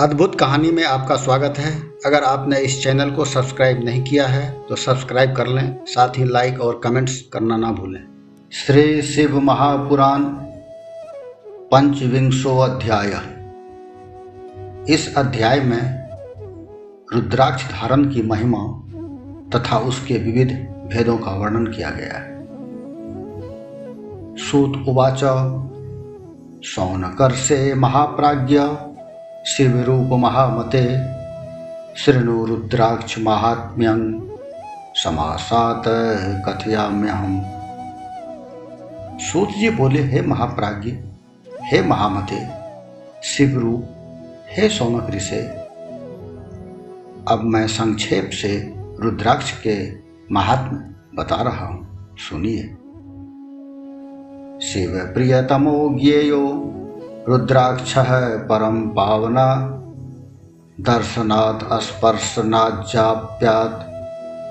अद्भुत कहानी में आपका स्वागत है। अगर आपने इस चैनल को सब्सक्राइब नहीं किया है तो सब्सक्राइब कर लें, साथ ही लाइक और कमेंट्स करना ना भूलें। श्री शिव महापुराण पंचविंशो अध्याय इस अध्याय में रुद्राक्ष धारण की महिमा तथा उसके विविध भेदों का वर्णन किया गया है। सूत उवाच सौनकर से महाप्राज्ञ। शिवरूप महामते शृणु रुद्राक्ष महात्म्यं समासात कथयाम्यहम। सूत जी बोले, हे महाप्राज्ञ, हे महामते, शिवरूप, हे सोनक ऋषे अब मैं संक्षेप से रुद्राक्ष के महात्म बता रहा हूँ। सुनिए। शिव प्रियतमो ज्ञेयो रुद्राक्ष परम पावना, दर्शनात् स्पर्शनाजाप्यात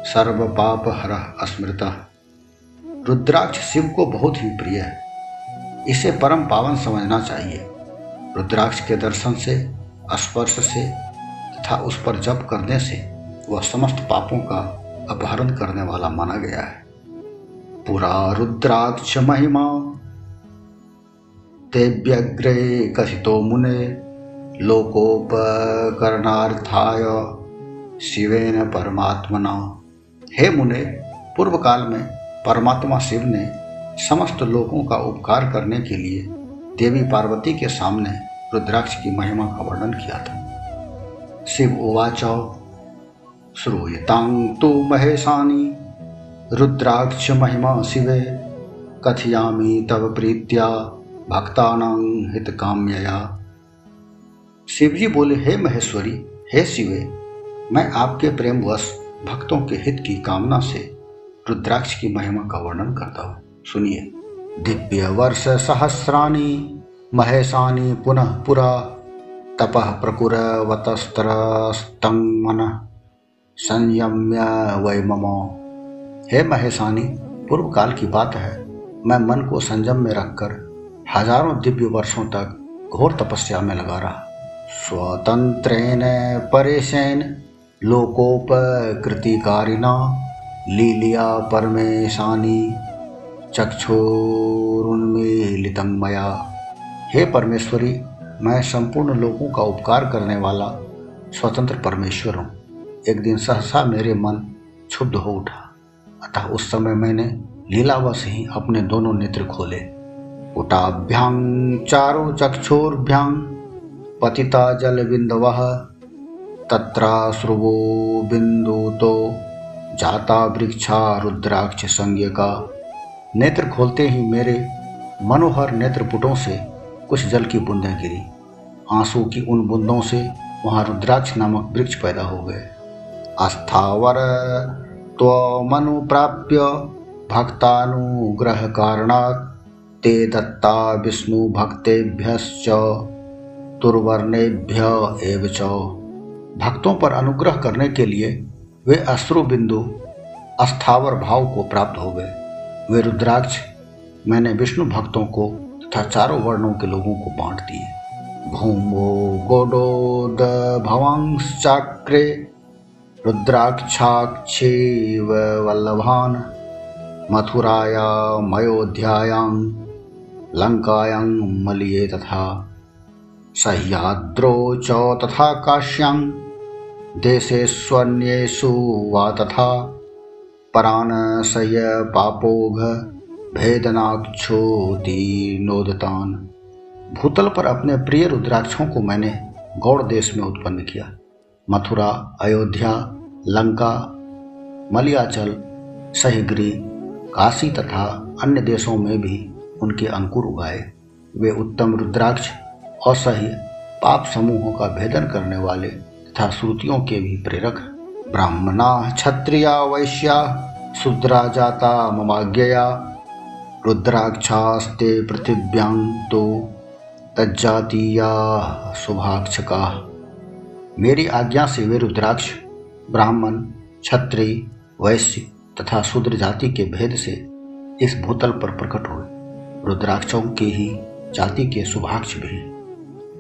सर्व पाप हर स्मृत रुद्राक्ष शिव को बहुत ही प्रिय है। इसे परम पावन समझना चाहिए। रुद्राक्ष के दर्शन से स्पर्श से, तथा उस पर जप करने से वह समस्त पापों का अपहरण करने वाला माना गया है। पुरा रुद्राक्ष महिमा। तेभ्यग्रे कथितो मुने लोकोपकरणार्थाय शिवेन परमात्मना। हे मुने पूर्व काल में परमात्मा शिव ने समस्त लोगों का उपकार करने के लिए देवी पार्वती के सामने रुद्राक्ष की महिमा का वर्णन किया था। शिव उवाच श्रूयतांग तु महेशानी, रुद्राक्ष महिमा शिवे, कथयामी तव प्रीत्या भक्तानां हित काम्यया शिवजी बोले, हे महेश्वरी, हे शिवे, मैं आपके प्रेमवश भक्तों के हित की कामना से रुद्राक्ष की महिमा का वर्णन करता हूँ। सुनिए। दिव्य वर्ष सहस्राणी, महेशानी पुनः पुरा, तपः प्रकुरवतस्त्रस्तंगमन संयम्य वै ममो। हे महेशानी पूर्व काल की बात है, मैं मन को संयम में रखकर हज़ारों दिव्य वर्षों तक घोर तपस्या में लगा रहा। स्वतंत्रेण परेशेन लोकोपकृतिकारिणा लीलिया परमेशानी चक्षुरुन्मीलितं हे परमेश्वरी, मैं संपूर्ण लोगों का उपकार करने वाला स्वतंत्र परमेश्वर हूँ। एक दिन सहसा मेरे मन क्षुब्ध हो उठा। अतः उस समय मैंने लीलावश ही अपने दोनों नेत्र खोले। पुटाभ्यां चारु चक्षुर्भ्यां, पतिता जलबिन्दवः, तत्राश्रुवो बिन्दुतो, जाता वृक्षा रुद्राक्ष संज्ञका नेत्र खोलते ही मेरे मनोहर नेत्रपुटों से कुछ जल की बूंदें गिरी। आँसू की उन बूंदों से वहाँ रुद्राक्ष नामक वृक्ष पैदा हो गए। अस्थावर त्वमनुप्राप्य भक्तानुग्रह कारणात् ते दत्ता विष्णु भक्तेभ्यश्च तुर्वर्णेभ्य एव च भक्तों पर अनुग्रह करने के लिए वे अश्रु बिंदु अस्थावर भाव को प्राप्त हो गए। वे रुद्राक्ष, मैंने विष्णु भक्तों को तथा चारों वर्णों के लोगों को बांट दिए। भूमो गोडोद भवांश्चाक्रे, रुद्राक्षाक्षे वल्लभान, मथुराया मयोध्यायां लङ्कायां मलिये तथा सह्याद्रौ च तथा काश्यां, देशेष्वन्येषु वा तथा परानशय पापोघ भेदनाक्षोदीनोदतान भूतल पर अपने प्रिय रुद्राक्षों को मैंने गौड़ देश में उत्पन्न किया। मथुरा, अयोध्या, लंका, मलियाचल सहिग्री काशी तथा अन्य देशों में भी उनके अंकुर उगाए। वे उत्तम रुद्राक्ष, असह्य, पाप समूहों का भेदन करने वाले तथा श्रुतियों के भी प्रेरक ब्राह्मणा क्षत्रिया वैश्या, शूद्रा जाता ममाज्ञया, रुद्राक्षास्ते पृथिव्यां तो तज्जातीया शुभाक्षका। मेरी आज्ञा से वे रुद्राक्ष, ब्राह्मण, क्षत्रिय, वैश्य तथा शूद्र जाति के भेद से इस भूतल पर प्रकट हुए। रुद्राक्षों की ही जाति के शुभाक्ष भी।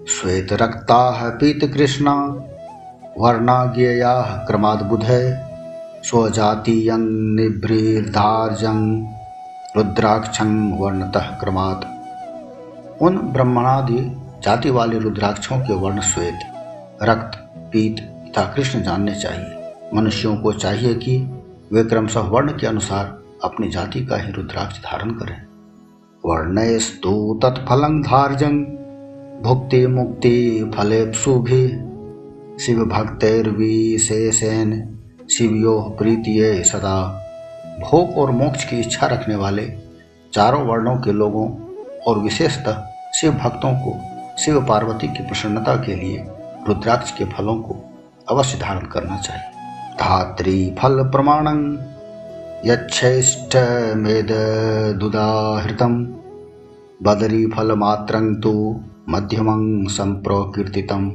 श्वेत रक्ता पीत कृष्णा वर्णा ज्ञेया क्रमाद बुधे, स्वजातीयं निभृर्धार्जं रुद्राक्षं वर्णतः क्रमात्। उन ब्रह्मणादि जाति वाले रुद्राक्षों के वर्ण श्वेत, रक्त, पीत तथा कृष्ण जानने चाहिए। मनुष्यों को चाहिए कि वे क्रमशः वर्ण के अनुसार अपनी जाति का ही रुद्राक्ष धारण करें। वर्णस्तु तत्फलं धार्जं भुक्ति मुक्ति फलेप्सुभि शिव भक्तैर्विशेषेण शिवयो प्रीतिये सदा। भोग और मोक्ष की इच्छा रखने वाले चारों वर्णों के लोगों और विशेषतः शिव भक्तों को शिव पार्वती की प्रसन्नता के लिए रुद्राक्ष के फलों को अवश्य धारण करना चाहिए। धात्री फल प्रमाणं। मेद दुदाहृतम बदरी फल मात्रं तो मध्यमं संप्रकीर्तितम्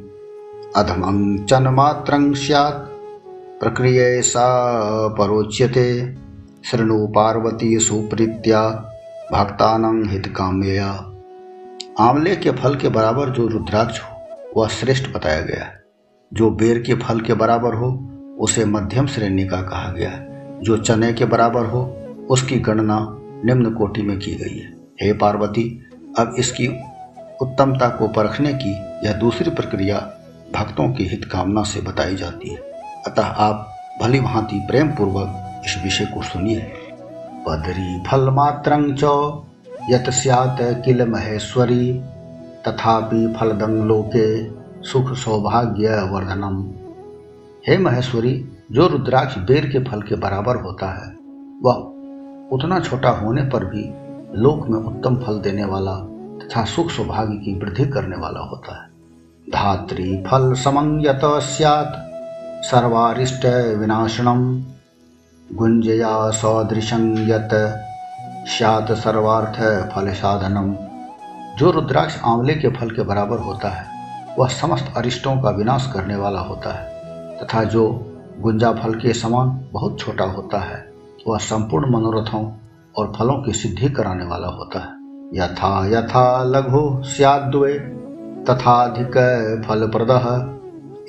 अधमं चन्मात्रं स्यात्। प्रक्रिय सा परोच्यते। शृणु पार्वती सुप्रीत्या भक्तानं हितकाम्यया। आंवले के फल के बराबर जो रुद्राक्ष हो, वह श्रेष्ठ बताया गया। जो बेर के फल के बराबर हो, उसे मध्यम श्रेणी का कहा गया जो चने के बराबर हो, उसकी गणना निम्न कोटि में की गई है। हे पार्वती, अब इसकी उत्तमता को परखने की यह दूसरी प्रक्रिया भक्तों की हित कामना से बताई जाती है। अतः आप भली भांति प्रेम पूर्वक इस विषय को सुनिए। पदरी फल मात्रं चौ, यत स्यात् किल महेश्वरी, तथापि फलदं लोके सुख सौभाग्य वर्धनम हे महेश्वरी जो रुद्राक्ष बेर के फल के बराबर होता है, वह उतना छोटा होने पर भी लोक में उत्तम फल देने वाला तथा सुख सौभाग्य की वृद्धि करने वाला होता है। धात्री फल समंगत स्यात्, सर्वारिष्ट विनाशनम। गुंजया सदृशं यत सर्वार्थ फल साधनम जो रुद्राक्ष आंवले के फल के बराबर होता है, वह समस्त अरिष्टों का विनाश करने वाला होता है, तथा जो गुंजा फल के समान बहुत छोटा होता है। वह संपूर्ण मनोरथों और फलों की सिद्धि कराने वाला होता है। यथा यथा लघु सद्वे तथाधिक फलप्रद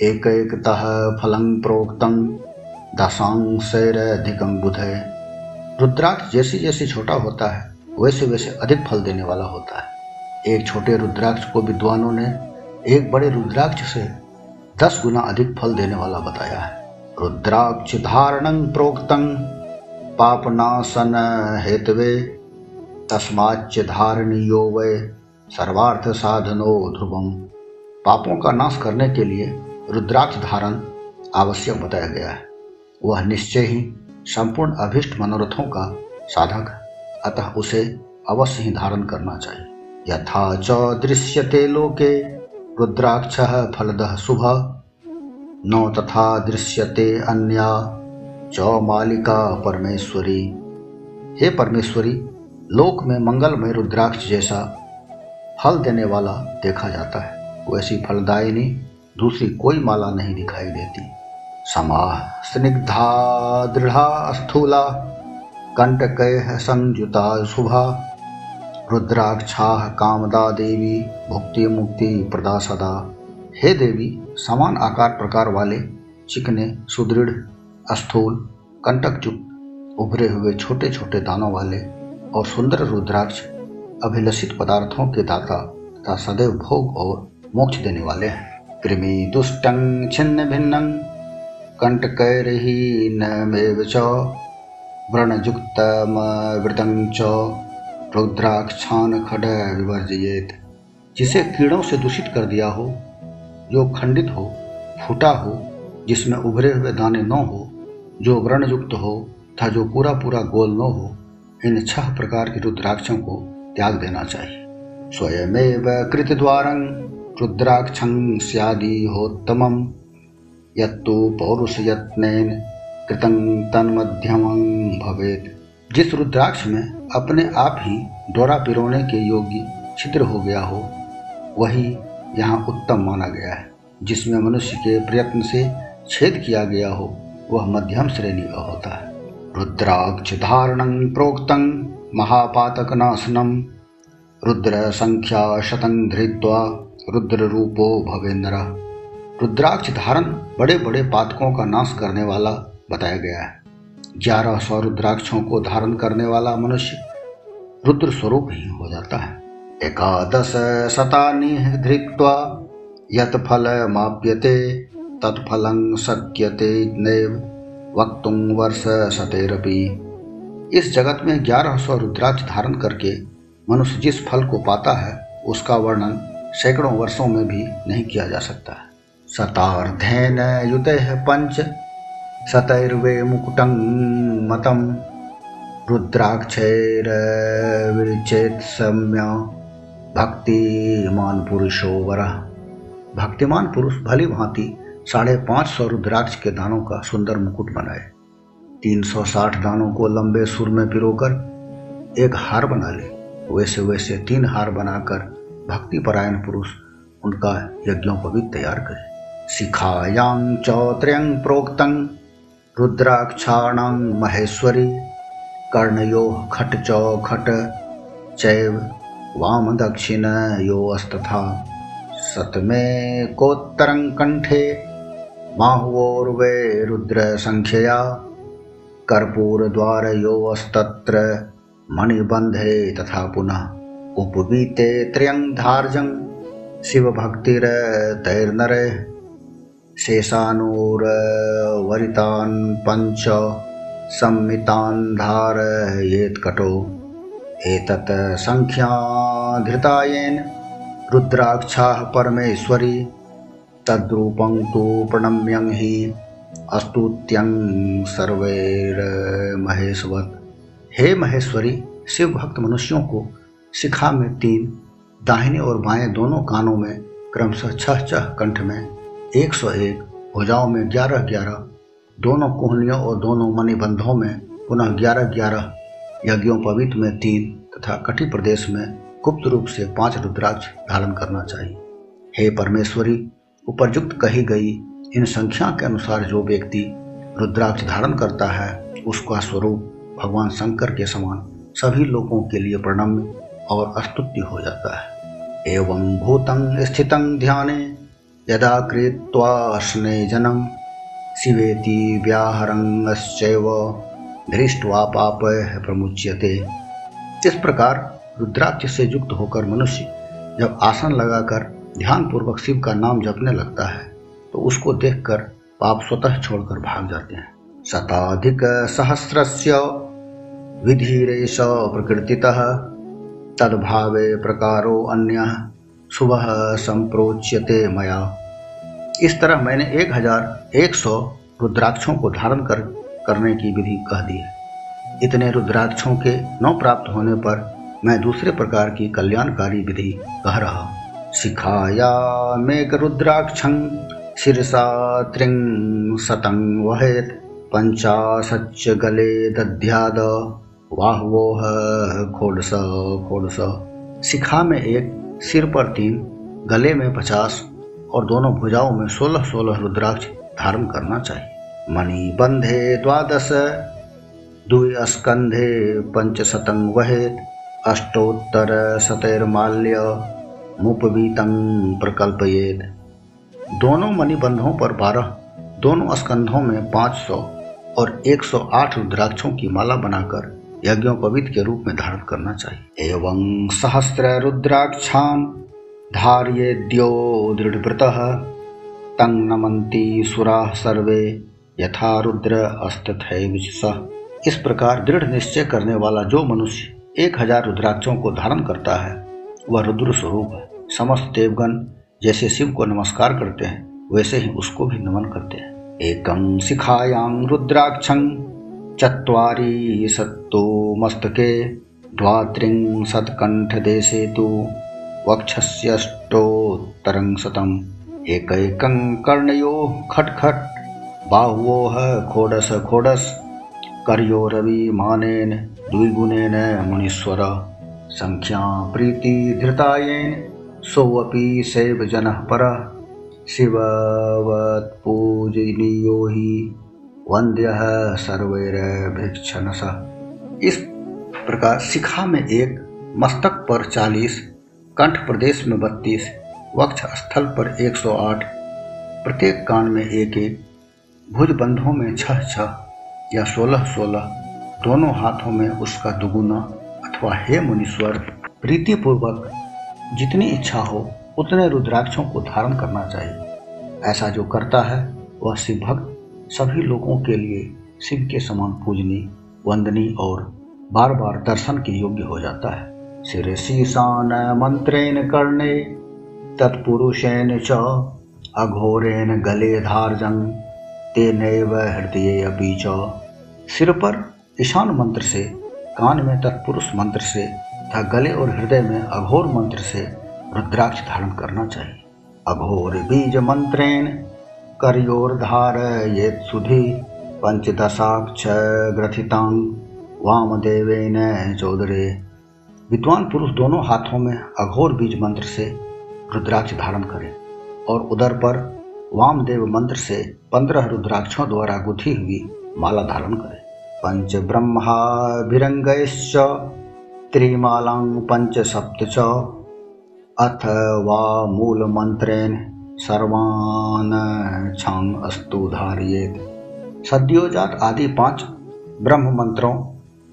एक एक फलं प्रोक्तं दशांशैरधिकं बुधे। रुद्राक्ष जैसे जैसे छोटा होता है, वैसे वैसे अधिक फल देने वाला होता है। एक छोटे रुद्राक्ष को विद्वानों ने एक बड़े रुद्राक्ष से दस गुना अधिक फल देने वाला बताया है। रुद्राक्ष धारण प्रोक्तं पापनाशन हेतवे तस्माच धारणीयो वे सर्वार्थ साधनो ध्रुवम पापों का नाश करने के लिए रुद्राक्ष धारण आवश्यक बताया गया है। वह निश्चय ही संपूर्ण अभिष्ट मनोरथों का साधक अतः उसे अवश्य ही धारण करना चाहिए। यथा च दृश्यते लोके, रुद्राक्ष फलद शुभ। न तथा दृश्यते अन्या, च मालिका परमेश्वरी। हे परमेश्वरी, लोक में मंगलमय रुद्राक्ष जैसा फल देने वाला देखा जाता है। वैसी फलदायिनी दूसरी कोई माला नहीं दिखाई देती। समाः स्निग्धा, दृढ़ा, स्थूला, कंटकैः संयुता शुभा, रुद्राक्षा कामदा देवी भुक्ति मुक्ति प्रदा सदा। हे देवी समान आकार प्रकार वाले चिकने, सुदृढ़, स्थूल कंटकयुक्त उभरे हुए छोटे छोटे दानों वाले और सुंदर रुद्राक्ष अभिलषित पदार्थों के दाता तथा सदैव भोग और मोक्ष देने वाले हैं। कृमि दुष्टं, छिन्न भिन्नं कण्टकैर्हीनमेव च व्रणयुक्तमवृतं च, रुद्राक्षान खड विवर्जयेत जिसे कीड़ों से दूषित कर दिया हो जो खंडित हो, फूटा हो, जिसमें उभरे हुए दाने न हो, जो व्रणयुक्त हो, तथा जो पूरा पूरा गोल न हो, इन छह प्रकार के रुद्राक्षों को त्याग देना चाहिए। स्वयमेव कृत द्वारं रुद्राक्षं स्यादि होत्तमम् यत्तु पौरुषयत्नेन कृतं तन्मध्यमं भवेत। जिस रुद्राक्ष में अपने आप ही डोरा पिरोने के योग्य छिद्र हो गया हो, वही यहाँ उत्तम माना गया है, जिसमें मनुष्य के प्रयत्न से छेद किया गया हो, वह मध्यम श्रेणी का होता है। रुद्राक्ष धारणं प्रोक्तं महापातक नाशनम रुद्र संख्या शतं धृत्वा रुद्र रूपो भवेंद्र रुद्राक्ष धारण बड़े बड़े पातकों का नाश करने वाला बताया गया है। ग्यारह सौ रुद्राक्षों को धारण करने वाला मनुष्य रुद्र स्वरूप ही हो जाता है। एकादश शतानि धृत्वा यत फल माप्यते तत्फलं शक्यते नैव। वक्तुं वर्ष सतेरपि इस जगत में ग्यारह सौ रुद्राक्ष धारण करके मनुष्य जिस फल को पाता है, उसका वर्णन सैकड़ों वर्षों में भी नहीं किया जा सकता है। शतार्धेन युत पंच, शतैर्वे मुकुटं मतं रुद्राक्षैर्विचेत सम्य। भक्तिमान पुरुषो वर। भक्तिमान पुरुष भली भांति साढ़े पाँच सौ रुद्राक्ष के दानों का सुंदर मुकुट बनाए। तीन सौ साठ दानों को लंबे सुर में पिरोकर एक हार बना ले। वैसे वैसे तीन हार बनाकर भक्ति परायण पुरुष उनका यज्ञोपवीत तैयार करे। शिखायां चौत्र्यं प्रोक्तं रुद्राक्षाणां महेश्वरी, कर्णयो खट चौखट, चैव वाम दक्षिण योस्तथा सतमे कोत्तरं कंठे बाहुवोर्वे रुद्रसङ्ख्यया कर्पूरद्वारयोस्तत्र मणिबन्धे तथा पुनः उपवीते त्र्यं धार्जं शिवभक्तिरतैर्नरे शेषानूरवरितान् पञ्च संमितान् धारयेत्कटो एतत् सङ्ख्याधृतायेन रुद्राक्षाः परमेश्वरी, तद्रूपं तु प्रणम्यं हि अस्तुत्यं सर्वैर्महेशवत् हे महेश्वरी शिव भक्त मनुष्यों को शिखा में तीन दाहिने और बाएँ दोनों कानों में क्रमशः छह छह कंठ में एक सौ एक, भुजाओं में ग्यारह ग्यारह, दोनों कोहनियों और दोनों मणिबंधों में पुनः ग्यारह ग्यारह यज्ञों पवित्र में तीन तथा कटी प्रदेश में गुप्त रूप से पाँच रुद्राक्ष धारण करना चाहिए। हे परमेश्वरी, उपरयुक्त कही गई इन संख्या के अनुसार जो व्यक्ति रुद्राक्ष धारण करता है, उसका स्वरूप भगवान शंकर के समान सभी लोगों के लिए प्रणम्य और अस्तुत्य हो जाता है। एवं भूतं स्थितं ध्याने यदा कृत्वा स्नेजनं, शिवेति व्याहरंगश्चैव धृष्ट्वा पाप प्रमुच्यते। इस प्रकार रुद्राक्ष से युक्त होकर मनुष्य जब आसन लगाकर ध्यान पूर्वक शिव का नाम जपने लगता है तो उसको देखकर पाप स्वतः छोड़कर भाग जाते हैं। शताधिक सहस्रस्य विधिरेश प्रकृति तद्भावे प्रकारो अन्य सुबह संप्रोच्यते मया। इस तरह मैंने एक हज़ार एक सौ रुद्राक्षों को धारण कर करने की विधि कह दी है। इतने रुद्राक्षों के न प्राप्त होने पर मैं दूसरे प्रकार की कल्याणकारी विधि कह रहा सिखाया मेघ रुद्राक्षं, शिरसा त्रिंग सतंग वहेत पंचाशच गले दध्याद, वाहवोह खोडस खोडस। शिखा में एक, सिर पर तीन, गले में पचास और दोनों भुजाओं में सोलह सोलह रुद्राक्ष धारण करना चाहिए। मणि बंधे द्वादश पंचशतंग वहेत अष्टोत्तर शतैर्माल्य मुपवीतं प्रकल्पयेद दोनों मणिबंधों पर बारह, दोनों स्कंधों में पाँच सौ और एक सौ आठ रुद्राक्षों की माला बनाकर यज्ञोपवीत के रूप में धारण करना चाहिए। एवं सहस्र रुद्राक्षा रुद्राक्षान धार्येद्यो दृढ़व्रत तंग नमंती सुरा सर्वे। यथा रुद्र अस्तथैव इस प्रकार दृढ़ निश्चय करने वाला जो मनुष्य एक हज़ार रुद्राक्षों को धारण करता है, वह रुद्र स्वरूप है। समस्त देवगण जैसे शिव को नमस्कार करते हैं, वैसे ही उसको भी नमन करते हैं। एकं शिखायां रुद्राक्षं चत्वारि सत्तो मस्तके द्वात्रिंशत्कण्ठदेशे तु, वक्षस्यष्टोत्तरं शतम्। एकैकं कर्णयोः खट्खट् बाहुवोः खोडस खोडस्। कर्योरविमानेन द्विगुणेन मुनीश्वर। सङ्ख्या प्रीतिधृतायेन सोऽपि सेवजनः परः। हि वंद्य सर्वैरभिक्षणस इस प्रकार शिखा में एक, मस्तक पर चालीस, कंठ प्रदेश में बत्तीस वक्ष स्थल पर 108 प्रत्येक कान में एक एक भुजबंधों में छह छह या सोलह सोलह दोनों हाथों में उसका दुगुना अथवा हे मुनीश्वर, प्रीतिपूर्वक जितनी इच्छा हो, उतने रुद्राक्षों को धारण करना चाहिए। ऐसा जो करता है, वह शिव भक्त सभी लोगों के लिए शिव के समान पूजनी वंदनी और बार बार दर्शन के योग्य हो जाता है। सिर शीशान मंत्रेन करने तत्पुरुषेन च अघोरेन गले धारजंग तेन हृदय च सिर पर ईशान मंत्र से, कान में तत्पुरुष मंत्र से, तथा गले और हृदय में अघोर मंत्र से रुद्राक्ष धारण करना चाहिए। अघोर बीज मंत्रेण, करयोर धार ये सुधि, पंचदशाक्ष ग्रथितांग वामदेवेन चौधरे। विद्वान पुरुष दोनों हाथों में अघोर बीज मंत्र से रुद्राक्ष धारण करें और उदर पर वामदेव मंत्र से पंद्रह रुद्राक्षों द्वारा गुथी हुई माला धारण करें। पंच ब्रह्माभिरंगश्च त्रिमालां पंचसप्त च अथ वा मूलमन्त्रेण सर्वान् छांग अस्तु धारियेत। सद्योजात आदि पाँच ब्रह्म मंत्रों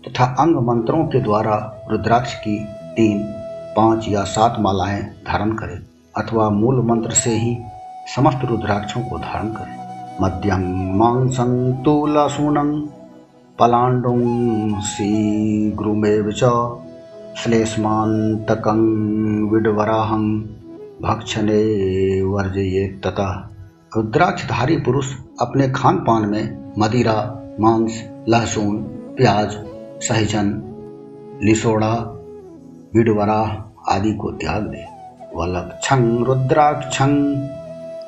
तथा अंग मंत्रों के द्वारा रुद्राक्ष की तीन, पाँच या सात मालाएँ धारण करें, अथवा मूल मंत्र से ही समस्त रुद्राक्षों को धारण करें। मध्यम मांसं तुलसूनं पलाण्डुं शीघ्रुमेव च, श्लेष्मान्तकं विडवराहं भक्षणे वर्जये तथा रुद्राक्षधारी पुरुष अपने खान पान में मदिरा, मांस, लहसुन, प्याज, सहजन, लिसोड़ा विडवरा आदि को त्याग दे। वलक्षं रुद्राक्षं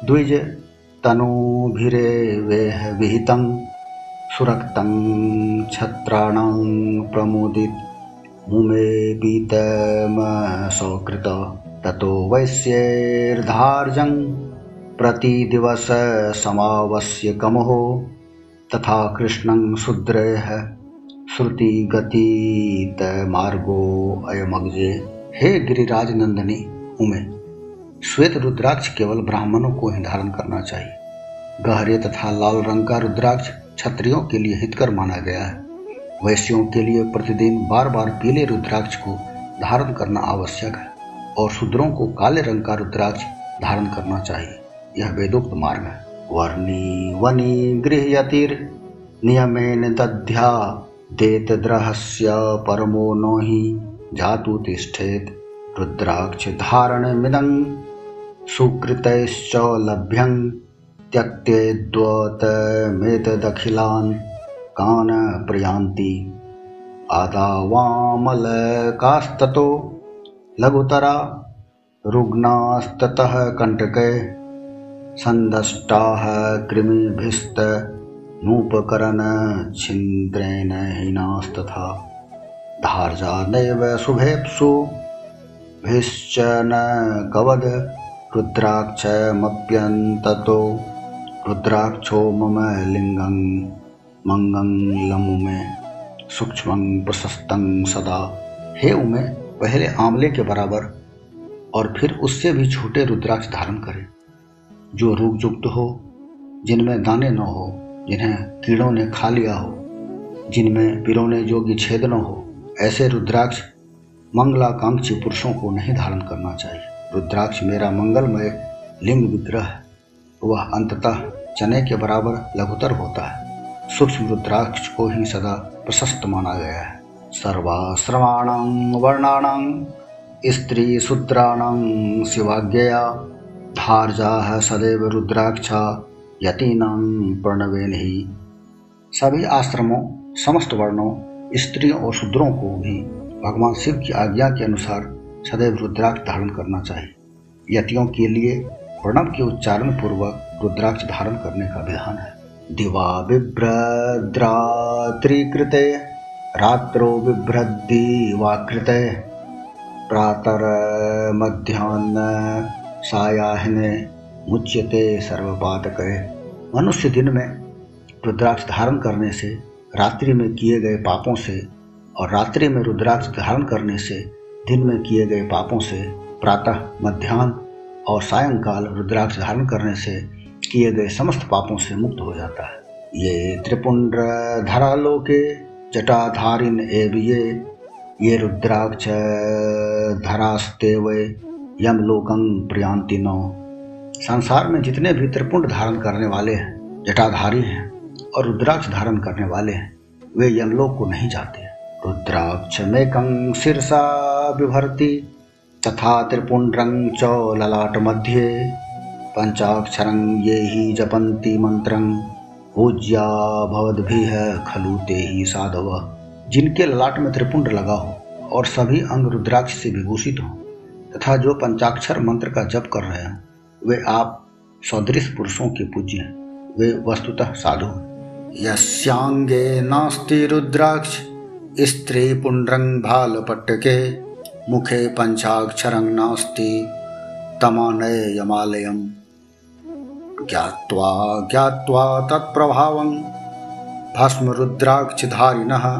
द्विज तनूभिरे वेह विहितं सुरक्तं छत्राणां प्रमोदित मुमे पीतमसौकृत ततो प्रतिदिवस समावस्य कमहो। तथा कृष्णं मार्गो अयमग्जे। हे गिरिराज उमे। श्वेत रुद्राक्ष केवल ब्राह्मणों को ही धारण करना चाहिए। गहरे तथा लाल रंग का रुद्राक्ष क्षत्रियों के लिए हितकर माना गया है। वैश्यों के लिए प्रतिदिन बार बार पीले रुद्राक्ष को धारण करना आवश्यक है और शूद्रों को काले रंग का रुद्राक्ष धारण करना चाहिए। यह वेदोक्त मार्ग है। वर्णी वनी गृहयतिर नियमेन दध्या देत द्रहस्य परमो नो ही जातु तिष्ठेत रुद्राक्ष धारण मिदं। सुकृतैश्च लभ्यं त्यक्तेद्वतमेतदखिलान् कान प्रयान्ति। आदावामलकास्ततो लघुतरा रुग्णास्ततः कण्टके सन्दष्टाः कृमिभिस्तनूपकरणच्छिन्द्रेण हीनास्तथा। धार्जा नैव शुभेप्सुभिश्च न कवद रुद्राक्षमप्यन्ततो। रुद्राक्षो मम लिङ्गम् मंगलम में सूक्ष्म प्रशस्तंग सदा। हे उमे, पहले आंवले के बराबर, और फिर उससे भी छोटे रुद्राक्ष धारण करें। जो रूप युक्त हो, जिनमें दाने न हो, जिन्हें कीड़ों ने खा लिया हो, जिनमें पिरोने योग्य छेद न हो, ऐसे रुद्राक्ष मंगलाकांक्षी पुरुषों को नहीं धारण करना चाहिए। रुद्राक्ष मेरा मंगलमय लिंग विग्रह, वह अंततः चने के बराबर लघुतर होता है। सूक्ष्म रुद्राक्ष को ही सदा प्रशस्त माना गया है। सर्वाश्रमाणां वर्णाणां स्त्रीशूद्राणां शिवाज्ञया, धार्जाः सदैव रुद्राक्षा, यतीनां प्रणवेन ही। सभी आश्रमों, समस्त वर्णों, स्त्रियों और शूद्रों को भी भगवान शिव की आज्ञा के अनुसार सदैव रुद्राक्ष धारण करना चाहिए यतियों के लिए प्रणव के उच्चारण पूर्वक रुद्राक्ष धारण करने का विधान है। दिवा बिभ्रद्रात्रिकृते रात्रो प्रातर प्रातर्मध्याह्न सायाहने मुच्यते सर्वपातक मनुष्य दिन में रुद्राक्ष धारण करने से, रात्रि में किए गए पापों से और रात्रि में रुद्राक्ष धारण करने से दिन में किए गए पापों से प्रातः मध्यान्ह और सायंकाल रुद्राक्ष धारण करने से किए गए समस्त पापों से मुक्त हो जाता है। ये त्रिपुंड धरालोके जटाधारिन एव ये ये रुद्राक्ष धरास्ते वे यम यमलोकं प्रियांति नो संसार में जितने भी त्रिपुंड धारण करने वाले हैं, जटाधारी हैं और रुद्राक्ष धारण करने वाले हैं, वे यमलोक को नहीं जाते। रुद्राक्ष में कंग शीर्षा विभरती तथा त्रिपुंड्रंग चौ ललाट मध्य पंचाक्षरं ये ही जपंती मंत्रं पूज्या भवद भी है खलु ते ही साधव। जिनके ललाट में त्रिपुंड लगा हो, और सभी अंग रुद्राक्ष से विभूषित हो, तथा जो पंचाक्षर मंत्र का जप कर रहे हैं, वे आप सदृश पुरुषों के पूज्य हैं, वे वस्तुतः साधु हैं। यस्यांगे नास्ति रुद्राक्ष स्त्री पुंड्रंग भाल पट्टके, मुखे पंचाक्षरं नास्ति तमानय यमालयम ज्ञात्वा ज्ञात्वा तत्प्रभावं, भस्मरुद्राक्षधारिणः,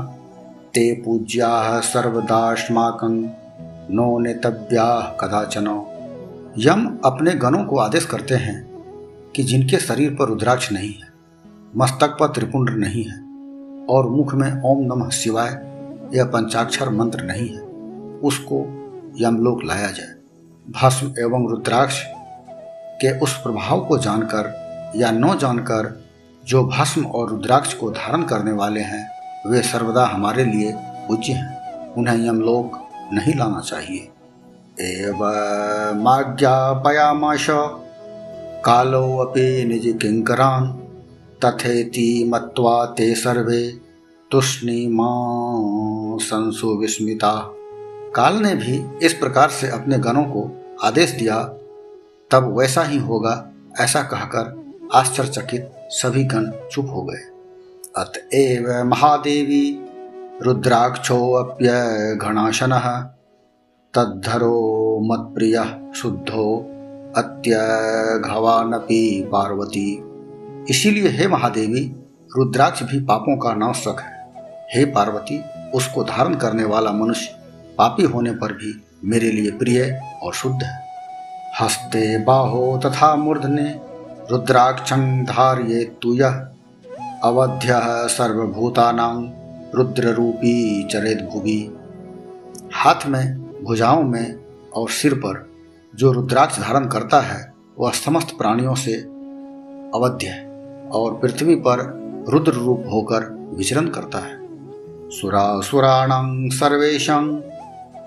ते पूज्याः सर्वदास्माकं, नो नेतव्याः कदाचन। यम अपने गणों को आदेश करते हैं कि जिनके शरीर पर रुद्राक्ष नहीं है, मस्तक पर त्रिपुंड नहीं है और मुख में ओम नमः शिवाय, यह पंचाक्षर मंत्र नहीं है। उसको यमलोक लाया जाए। भस्म एवं रुद्राक्ष के उस प्रभाव को जानकर या न जानकर जो भस्म और रुद्राक्ष को धारण करने वाले हैं, वे सर्वदा हमारे लिए पूज्य हैं। उन्हें यमलोक नहीं लाना चाहिए। एवमाज्ञापयामाश कालो अपि निज किंकरान तथेति मत्वा ते सर्वे तुष्णी माँ संसु विस्मिता। काल ने भी इस प्रकार से अपने गणों को आदेश दिया, तब वैसा ही होगा, ऐसा कहकर आश्चर्यचकित सभी गण चुप हो गए। अतएव महादेवी रुद्राक्षोप्य घनाशन तद्धरो प्रिय शुद्धो अत्यघवानपि पार्वती। इसीलिए हे महादेवी, रुद्राक्ष भी पापों का नाशक है। हे पार्वती, उसको धारण करने वाला मनुष्य पापी होने पर भी मेरे लिए प्रिय और शुद्ध है। हस्ते बाहो तथा मूर्धने रुद्राक्षं धार्ये तु यः। अवध्यः सर्वभूतानां रुद्ररूपी चरेत भुवि हाथ में, भुजाओं में और सिर पर जो रुद्राक्ष धारण करता है, वह समस्त प्राणियों से अवध्य है। और पृथ्वी पर रुद्र रूप होकर विचरण करता है। सुरासुराणां सर्वेशं,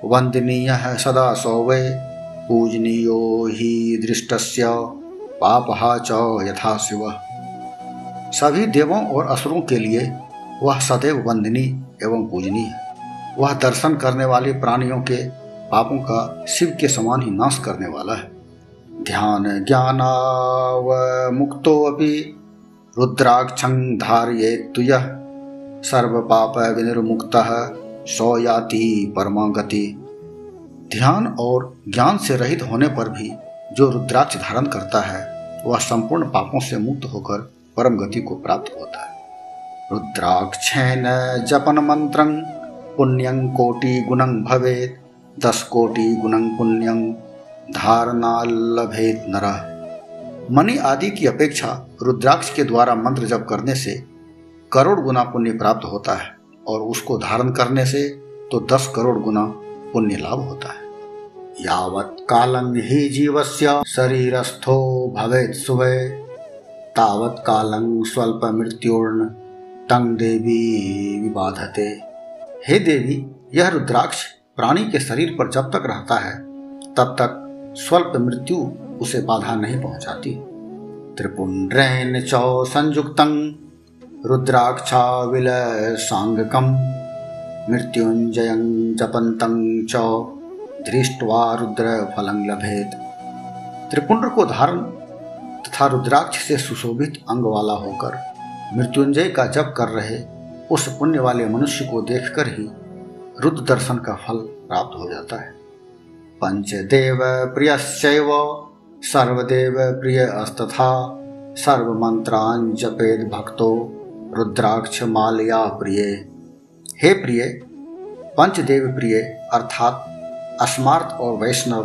वंदनीय सदा सौवे, पूजनीयो ही दृष्टस्य पापहा च यथा शिव। सभी देवों और असुरों के लिए वह सदैव वंदनीय एवं पूजनीय है। वह दर्शन करने वाले प्राणियों के पापों का शिव के समान ही नाश करने वाला है। ध्यान ज्ञानाव मुक्तो अपि रुद्राक्षं धारयेत्तु यः सर्व पाप विनिर्मुक्त सौ याति परमागति। ध्यान और ज्ञान से रहित होने पर भी जो रुद्राक्ष धारण करता है, वह संपूर्ण पापों से मुक्त होकर परम गति को प्राप्त होता है। रुद्राक्षेन जपन मंत्र, पुण्यं कोटि गुणं भवेत, दस कोटि गुणं पुण्यं धारणा लभेत नर। मणि आदि की अपेक्षा रुद्राक्ष के द्वारा मंत्र जप करने से करोड़ गुना पुण्य प्राप्त होता है और उसको धारण करने से तो दस करोड़ गुना पुण्य लाभ होता है। यावत् कालं हि जीवस्य शरीरस्थो भवेत् शुभे तावत् कालं स्वल्पमृत्युर्न तंग देवी विबाधते। हे देवी, यह रुद्राक्ष प्राणी के शरीर पर जब तक रहता है, तब तक स्वल्प मृत्यु उसे बाधा नहीं पहुंचाती। त्रिपुंड्रेन चौ संयुक्त, रुद्राक्षा मृत्युंजय जपंत च, दृष्टवा रुद्र फलं लभेत। त्रिपुंड को धारण तथा रुद्राक्ष से सुशोभित अंग वाला होकर मृत्युंजय का जप कर रहे उस पुण्य वाले मनुष्य को देखकर ही रुद्र दर्शन का फल प्राप्त हो जाता है। पंचदेव प्रिय सर्वदेव प्रिय अस्तथा सर्व मंत्रान जपेद भक्तो, रुद्राक्ष मालया प्रिय। हे प्रिय, पंचदेव प्रिय, अर्थात अस्मार्थ और वैष्णव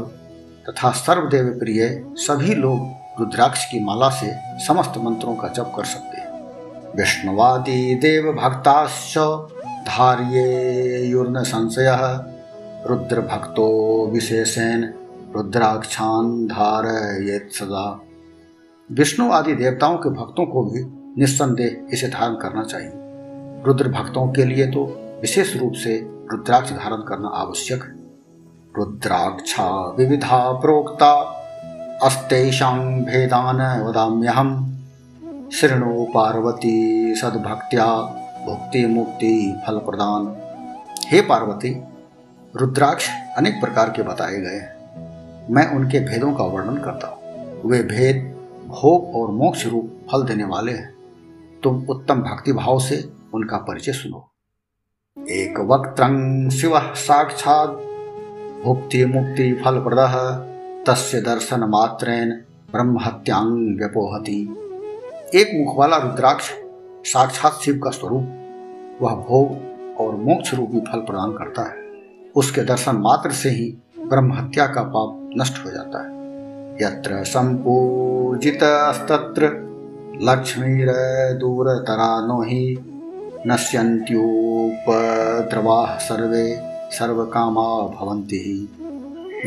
तथा सर्वदेव प्रिय, सभी लोग रुद्राक्ष की माला से समस्त मंत्रों का जप कर सकते हैं। विष्णुवादी देव भक्ताश्च धार्ये संशय, रुद्र भक्तो विशेषण रुद्राक्षान धारयेत सदा विष्णु आदि देवताओं के भक्तों को भी निस्संदेह इसे धारण करना चाहिए। रुद्र भक्तों के लिए तो विशेष रूप से रुद्राक्ष धारण करना आवश्यक है। रुद्राक्षा विविधा प्रोक्ता, अस्तेषां भेदान वदाम्यहम। शृणु पार्वती सद्भक्त्या भुक्ति मुक्ति फल प्रदान हे पार्वती, रुद्राक्ष अनेक प्रकार के बताए गए हैं। मैं उनके भेदों का वर्णन करता हूँ। वे भेद, भोग और मोक्ष रूप फल देने वाले हैं। तुम उत्तम भक्ति भाव से उनका परिचय सुनो। एक वक्त शिव साक्षात मुक्ति मुक्ति फल प्रद तस्य दर्शन मात्रेन ब्रह्म हत्यांग व्यपोहति। एक मुख वाला रुद्राक्ष साक्षात शिव का स्वरूप, वह भोग और मोक्ष रूपी फल प्रदान करता है। उसके दर्शन मात्र से ही ब्रह्म हत्या का पाप नष्ट हो जाता है। यत्र संपूजित लक्ष्मी दूर तरा नो ही नश्यन्त्योपद्रवाः सर्वे सर्वकामा भवन्ति। ही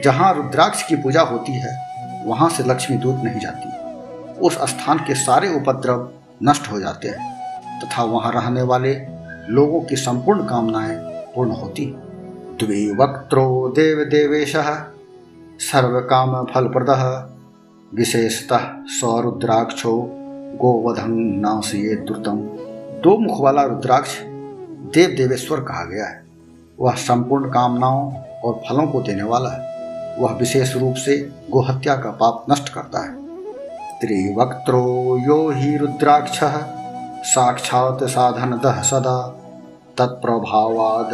जहाँ रुद्राक्ष की पूजा होती है, वहाँ से लक्ष्मी दूत नहीं जाती। उस स्थान के सारे उपद्रव नष्ट हो जाते हैं, तथा वहाँ रहने वाले लोगों की संपूर्ण कामनाएँ पूर्ण होती द्विवक्त्रो देव देवेश सर्व काम फलप्रद विशेषतः स्वरुद्राक्षो गोवधं नाशये द्रुतम। दो मुख वाला रुद्राक्ष देव देवेश्वर कहा गया है। वह संपूर्ण कामनाओं और फलों को देने वाला है। वह विशेष रूप से गोहत्या का पाप नष्ट करता है। त्रिवक्त्रो यो ही रुद्राक्ष साक्षात साधन दह सदा। तत्प्रभावाद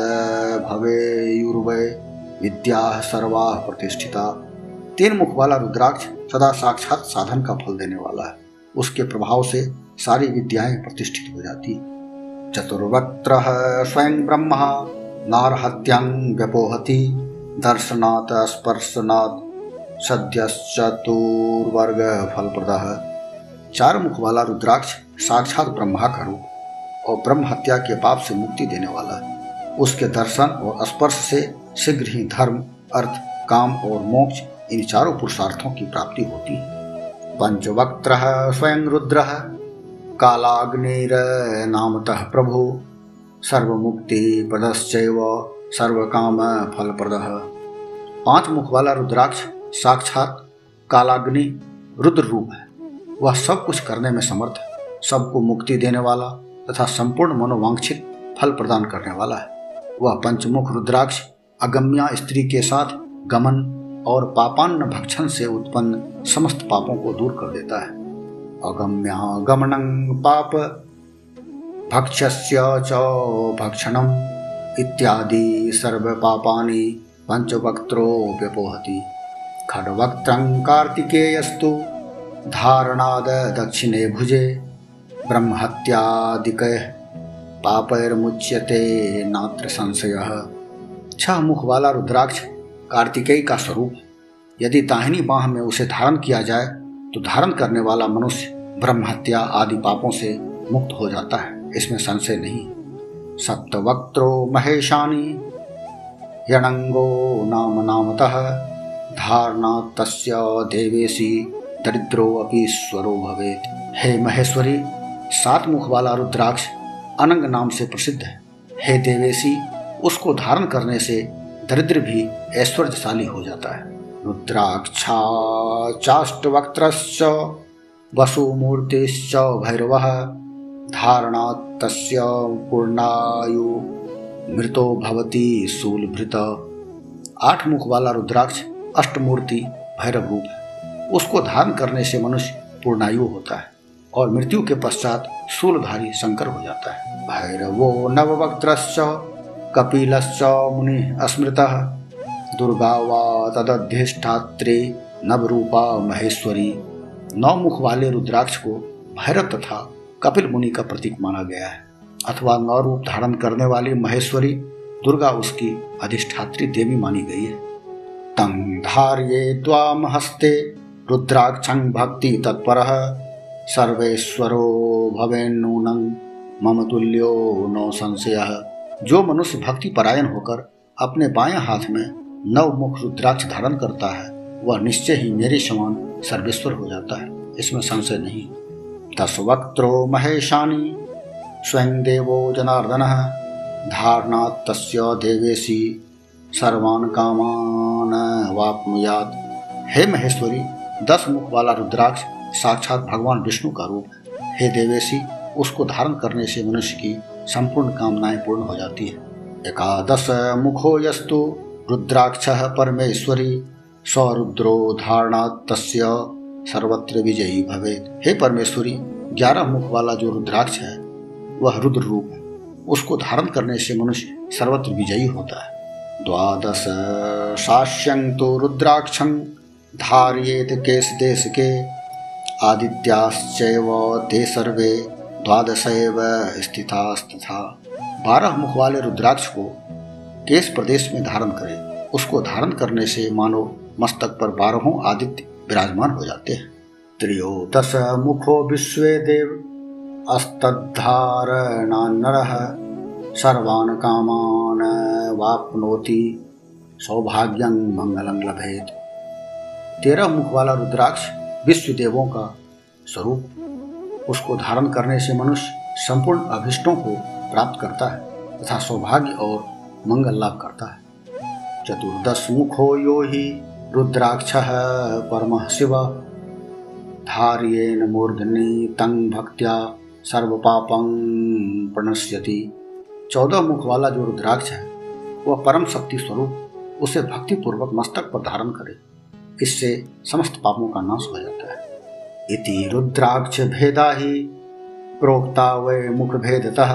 भवेयुर्वय विद्या सर्वा प्रतिष्ठिता। तीन मुख वाला रुद्राक्ष सदा साक्षात साधन का फल देने वाला है। उसके प्रभाव से सारी विद्याएँ प्रतिष्ठित हो जाती। चतुर्वक्त्र स्वयं ब्रह्मा नारहत्यंग व्यपोहति, दर्शनात् स्पर्शनात्, सद्यश्चतुर्वर्ग फलप्रद। चार मुख वाला रुद्राक्ष साक्षात ब्रह्मा का रूप और ब्रह्म हत्या के पाप से मुक्ति देने वाला है। उसके दर्शन और स्पर्श से शीघ्र ही धर्म, अर्थ, काम और मोक्ष, इन चारों पुरुषार्थों की प्राप्ति होती। है पंचवक्त्र स्वयं रुद्र कालाग्निर्नामतः प्रभु, सर्वमुक्ति पदश्चैव सर्वकाम फलप्रद। पाँच मुख वाला रुद्राक्ष साक्षात कालाग्नि रुद्र रूप है। वह सब कुछ करने में समर्थ है। सबको मुक्ति देने वाला तथा संपूर्ण मनोवांछित फल प्रदान करने वाला है। वह पंचमुख रुद्राक्ष अगम्या स्त्री के साथ गमन और पापान्न भक्षण से उत्पन्न समस्त पापों को दूर कर देता है। अगम्या गमनं पाप भक्ष्य च भक्षणम इत्यादि सर्व पापानि पंचवक्त्रोप्यपोहति खड्वक्त्रं कार्तिकेयस्तु, धारणाद दक्षिणे भुजे, ब्रह्महत्यादिक पापैर्मुच्यते नात्र संशय। छह मुख वाला रुद्राक्ष कार्तिकेय का स्वरूप यदि दाहिनी बाह में उसे धारण किया जाए तो धारण करने वाला मनुष्य ब्रह्म हत्या आदि पापों से मुक्त हो जाता है। इसमें संशय नहीं। सप्तवक्त्रो महेशानी यणंगो नाम नामतः धारणा तस्य देवेशी दरिद्रो अपि स्वरो भवेत। हे महेश्वरी सात मुख वाला रुद्राक्ष अनंग नाम से प्रसिद्ध है। हे देवेशी उसको धारण करने से दरिद्र भी ऐश्वर्यशाली हो जाता है। रुद्राक्षा चाष्टवक्त्रश्च वसुमूर्तिश्च भैरवः धारणा तस्य पूर्णायु मृतो भवती शूलभृत आठ मुख वाला रुद्राक्ष अष्टमूर्ति भैरव रूप उसको धारण करने से मनुष्य पूर्णायु होता है और मृत्यु के पश्चात शूलधारी शंकर हो जाता है। भैरवो नववक्त्रश्च कपिलश्च मुनि स्मृत दुर्गा व तदधिष्ठात्रे नवरूपा महेश्वरी। नौ मुख वाले रुद्राक्ष को भैरव तथा कपिल मुनि का प्रतीक माना गया है। अथवा नौ रूप धारण करने वाली महेश्वरी दुर्गा उसकी अधिष्ठात्री देवी मानी गई है। तं धार्ये त्वां हस्ते रुद्राक्षं भक्ति तत्परः। सर्वेश्वरो भवेन्नूनं मम तुल्यो नो संशय। जो मनुष्य भक्ति परायण होकर अपने बाएँ हाथ में नव मुख रुद्राक्ष धारण करता है, वह निश्चय ही मेरे समान सर्वेश्वर हो जाता है। इसमें संशय नहीं। तस्वक्त्रो महेशानी स्वयं देवो जनार्दन धारणा तस्य देवेशी सर्वान कामान वापनुयात। हे महेश्वरी, दस मुख वाला रुद्राक्ष साक्षात भगवान विष्णु का रूप है। हे देवेशी, उसको धारण करने से मनुष्य की संपूर्ण कामनाएँ पूर्ण हो जाती है। एकादश मुखो यस्तु, रुद्राक्ष परमेश्वरी स्वरुद्रो धारणा तस्य सर्वत्र विजयी भवे हे परमेश्वरी, ग्यारह मुख वाला जो रुद्राक्ष है, वह रुद्र रूप है। उसको धारण करने से मनुष्य सर्वत्र विजयी होता है। द्वादश साश्यं तो रुद्राक्षं धारियेत केश देश के आदित्याश्चैव ते सर्वे द्वादश स्थितास्तथा। बारह मुख वाले रुद्राक्ष को केश प्रदेश में धारण करे, उसको धारण करने से मानो मस्तक पर बारहों आदित्य विराजमान हो जाते हैं। त्रयोदश मुखो विश्व देव अस्तद्धारणान्नरः सर्वान् कामान् वाप्नोति, सौभाग्यं मंगलं लभेत। तेरह मुख वाला रुद्राक्ष विश्व देवों का स्वरूप उसको धारण करने से मनुष्य संपूर्ण अभिष्टों को प्राप्त करता है तथा सौभाग्य और मंगल लाभ करता है। चतुर्दश मुखो यो ही रुद्राक्ष परम शिव। धार्येन मूर्धनि तंग भक्त्या सर्व पापं प्रणश्यति। चौदह मुख वाला जो रुद्राक्ष है, वह परम शक्ति स्वरूप उसे भक्ति पूर्वक मस्तक पर धारण करे। इससे समस्त पापों का नाश हो जाता इति रुद्राक्ष भेदा ही प्रोक्ता वै मुख भेदतः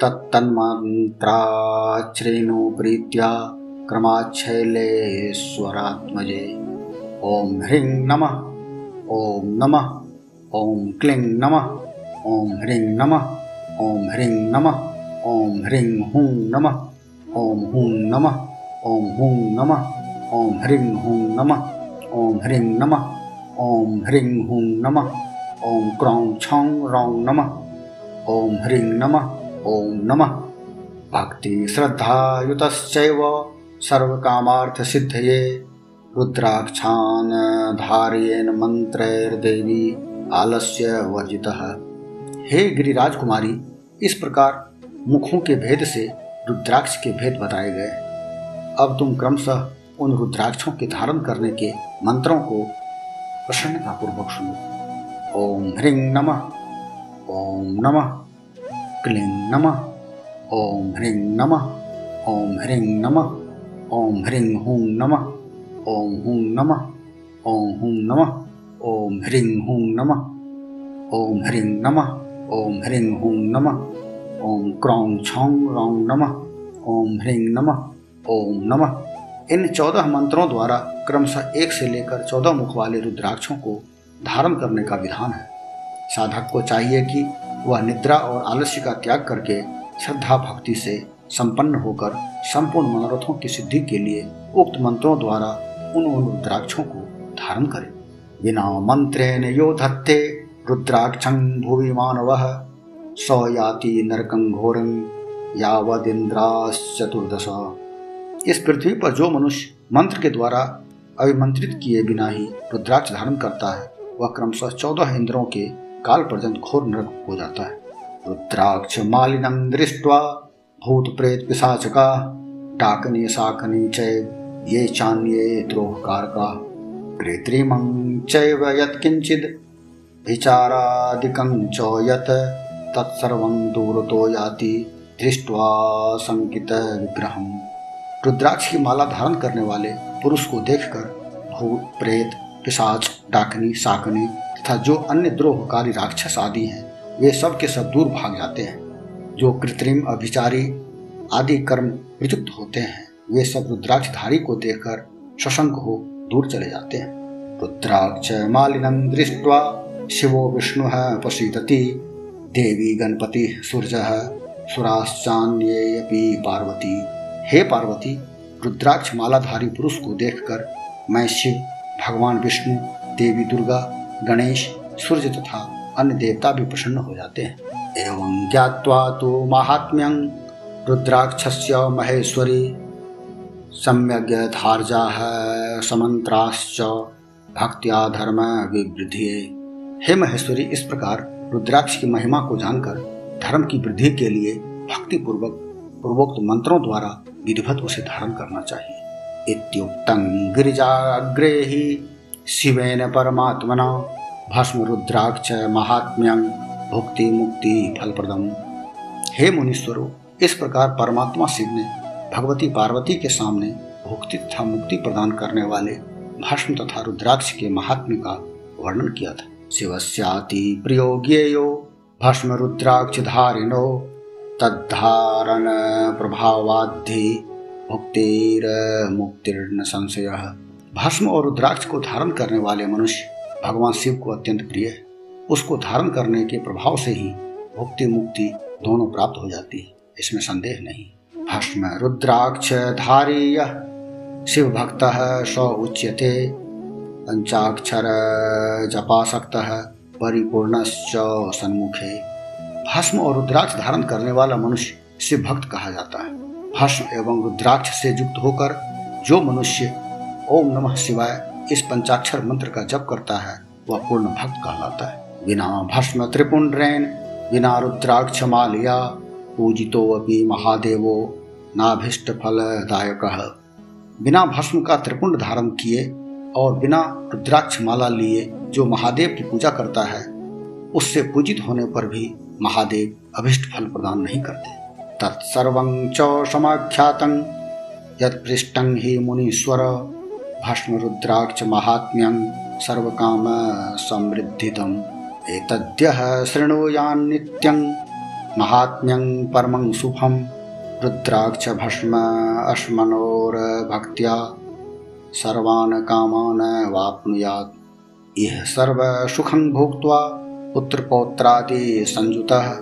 तत्तन्मन्त्राश्रेणु प्रीत्या स्वरात्मजे। ओम ह्रीं नमः ओम नमः ओम क्लीं नमः ओम ह्रीं नमः ओम ह्रीं नमः ओम ह्रीं हूँ नमः ओम हूँ नमः ओम हूँ नमः ओम ह्रीं हूँ नमः ओम ह्रीं नमः। ओम ह्रीं हूँ नमः। क्रौं छौं रौं नमः। ओम ह्रीं नमः, ओम नमः। भक्ति श्रद्धायुतश्चैव सर्वकामार्थसिद्धये रुद्राक्षान् धारयेन मन्त्रैर्देवी आलस्य वर्जितः। हे गिरिराज कुमारी इस प्रकार मुखों के भेद से रुद्राक्ष के भेद बताए गए। अब तुम क्रमशः उन रुद्राक्षों के धारण करने के मंत्रों को प्रसन्नता पूर्वक सुनो ओम ह्रीं नमः ओम नमः क्लीं नमः ओम ह्रीं नमः ओम ह्रीं नमः ओम ह्रीं हूँ नमः ओम हूँ नमः ओम हूँ नमः ओम ह्रीं हूँ नमः ओम ह्रीं नमः ओम ह्रीं हूँ नमः ओम क्रौं छौं रौं नमः ओम ह्रीं नमः ओम नमः इन चौदह मंत्रों द्वारा क्रमशः एक से लेकर चौदह मुख वाले रुद्राक्षों को धारण करने का विधान है। साधक को चाहिए कि वह निद्रा और आलस्य का त्याग करके श्रद्धा भक्ति से संपन्न होकर संपूर्ण मनोरथों की सिद्धि के लिए उक्त मंत्रों द्वारा उन उन रुद्राक्षों को धारण करे। बिना मंत्रेण यो धत्ते रुद्राक्षं भुवि मानवः, स याति नरकं घोरं, यावदिन्द्राश्चतुर्दश। इस पृथ्वी पर जो मनुष्य मंत्र के द्वारा अभिमंत्रित किए बिना ही रुद्राक्ष धारण करता है, वह क्रमशः चौदह इंद्रों के काल पर्यंत घोर नरक हो जाता है। रुद्राक्ष मालिनम दृष्ट्वा, भूत प्रेत पिशाचका, डाकनी साकनी चय ये चान्ये द्रोहकार का कृत्रिमं चैव यत्किञ्चित् विचारादिकं च यत्, तत्सर्वं दूरतो याति दृष्ट्वा संकित विग्रहम रुद्राक्ष की माला धारण करने वाले पुरुष को देखकर भूत प्रेत, पिशाच, डाकनी साकनी तथा जो अन्य द्रोहकारी राक्षस आदि हैं, वे सब के सब दूर भाग जाते हैं। जो कृत्रिम, अभिचारी आदि कर्म प्रयुक्त होते हैं, वे सब रुद्राक्षधारी को देखकर शशंक हो दूर चले जाते हैं। रुद्राक्ष मालिनम दृष्टवा, शिवो विष्णु पशीदति देवी गणपति सूर्य सुराश्चान्येपि पार्वती। हे पार्वती, रुद्राक्ष मालाधारी पुरुष को देखकर मैं शिव, भगवान विष्णु, देवी दुर्गा, गणेश, सूर्य तथा अन्य देवता भी प्रसन्न हो जाते हैं। एवं ज्ञावा तो महात्म्यं रुद्राक्ष महेश्वरी है समंत्राश्च भक्त्या धर्म विवृद्धि। हे महेश्वरी, इस प्रकार रुद्राक्ष की महिमा को जानकर धर्म की वृद्धि के लिए भक्ति पूर्वक पूर्वोक्त मंत्रों द्वारा विधिवत उसे धारण करना चाहिए। इत्युक्तं गिरिजाग्रे ही शिवेन परमात्मना भस्म रुद्राक्ष महात्म्यं भुक्ति मुक्ति फलप्रदम। हे मुनीश्वरों, इस प्रकार परमात्मा शिव ने भगवती पार्वती के सामने भुक्ति तथा मुक्ति प्रदान करने वाले भस्म तथा रुद्राक्ष के महात्म्य का वर्णन किया था। शिवस्याति प्रियो ज्ञेयो भस्म रुद्राक्ष धारिणो तद्धारण प्रभावाधि मुक्तिर मुक्तिर्न संशय। भस्म और रुद्राक्ष को धारण करने वाले मनुष्य भगवान शिव को अत्यंत प्रिय है। उसको धारण करने के प्रभाव से ही भुक्ति मुक्ति दोनों प्राप्त हो जाती है। इसमें संदेह नहीं। भस्म रुद्राक्ष धारी शिव भक्त स उच्यते, पंचाक्षर जपासक्त परिपूर्ण सन्मुखे। भस्म और रुद्राक्ष धारण करने वाला मनुष्य शिव भक्त कहा जाता है। भस्म एवं रुद्राक्ष से युक्त होकर जो मनुष्य ओम नमः शिवाय इस पंचाक्षर मंत्र का जप करता है, वह पूर्ण भक्त कहलाता है। बिना भस्म त्रिपुंड्रेन बिना रुद्राक्ष मालिया, पूजितो अपि महादेवो, नाभिष्ट फलदायक। बिना भस्म का त्रिपुंड धारण किए और बिना रुद्राक्ष माला लिए जो महादेव की पूजा करता है, उससे पूजित होने पर भी महादेव अभिष्ट फल प्रदान नहीं करते। तत्सर्व च समाख्यातं। हि मुनीश्वर भस्म रुद्राक्ष महात्म्यं सर्वकाम समृद्धितम्। एतद्यः शृणुयान् नित्यं महात्म्यं परमं शुभं रुद्राक्ष भस्म अश्मनोर्भक्त्या। सर्वान् कामान् वाप्नुयात्। इह सर्वसुखं भोक्त्वा पुत्रपौत्रादि संयुतः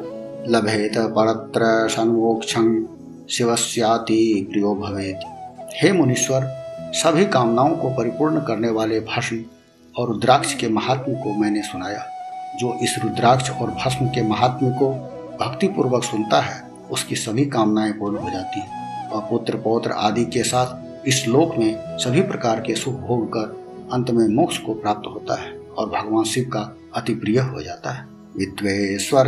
लभेत परत्र सन्मोक्षं शिवस्याति प्रियो भवेत। हे मुनीश्वर, सभी कामनाओं को परिपूर्ण करने वाले भस्म और रुद्राक्ष के महात्म को मैंने सुनाया। जो इस रुद्राक्ष और भस्म के महात्म को भक्ति पूर्वक सुनता है, उसकी सभी कामनाएँ पूर्ण हो जाती हैं और पुत्र पौत्र आदि के साथ इस लोक में सभी प्रकार के सुख भोग कर अंत में मोक्ष को प्राप्त होता है और भगवान शिव का अति प्रिय हो जाता है। विद्वेश्वर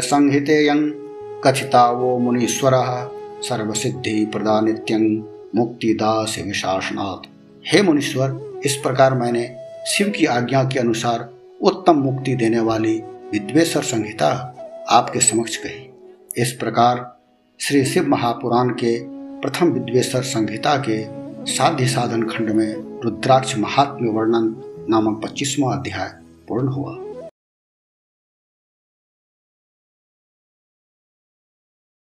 संहिते कथिता वो मुनीश्वर सर्वसिद्धि प्रदानित्यं मुक्तिदास विशासनाथ हे मुनीश्वर इस प्रकार मैंने शिव की आज्ञा के अनुसार उत्तम मुक्ति देने वाली विद्वेश्वर संहिता आपके समक्ष कही। इस प्रकार श्री शिव महापुराण के प्रथम विद्वेश्वर संहिता के साध्य साधन खंड में रुद्राक्ष महात्म्य वर्णन नामक पच्चीसवा अध्याय पूर्ण हुआ।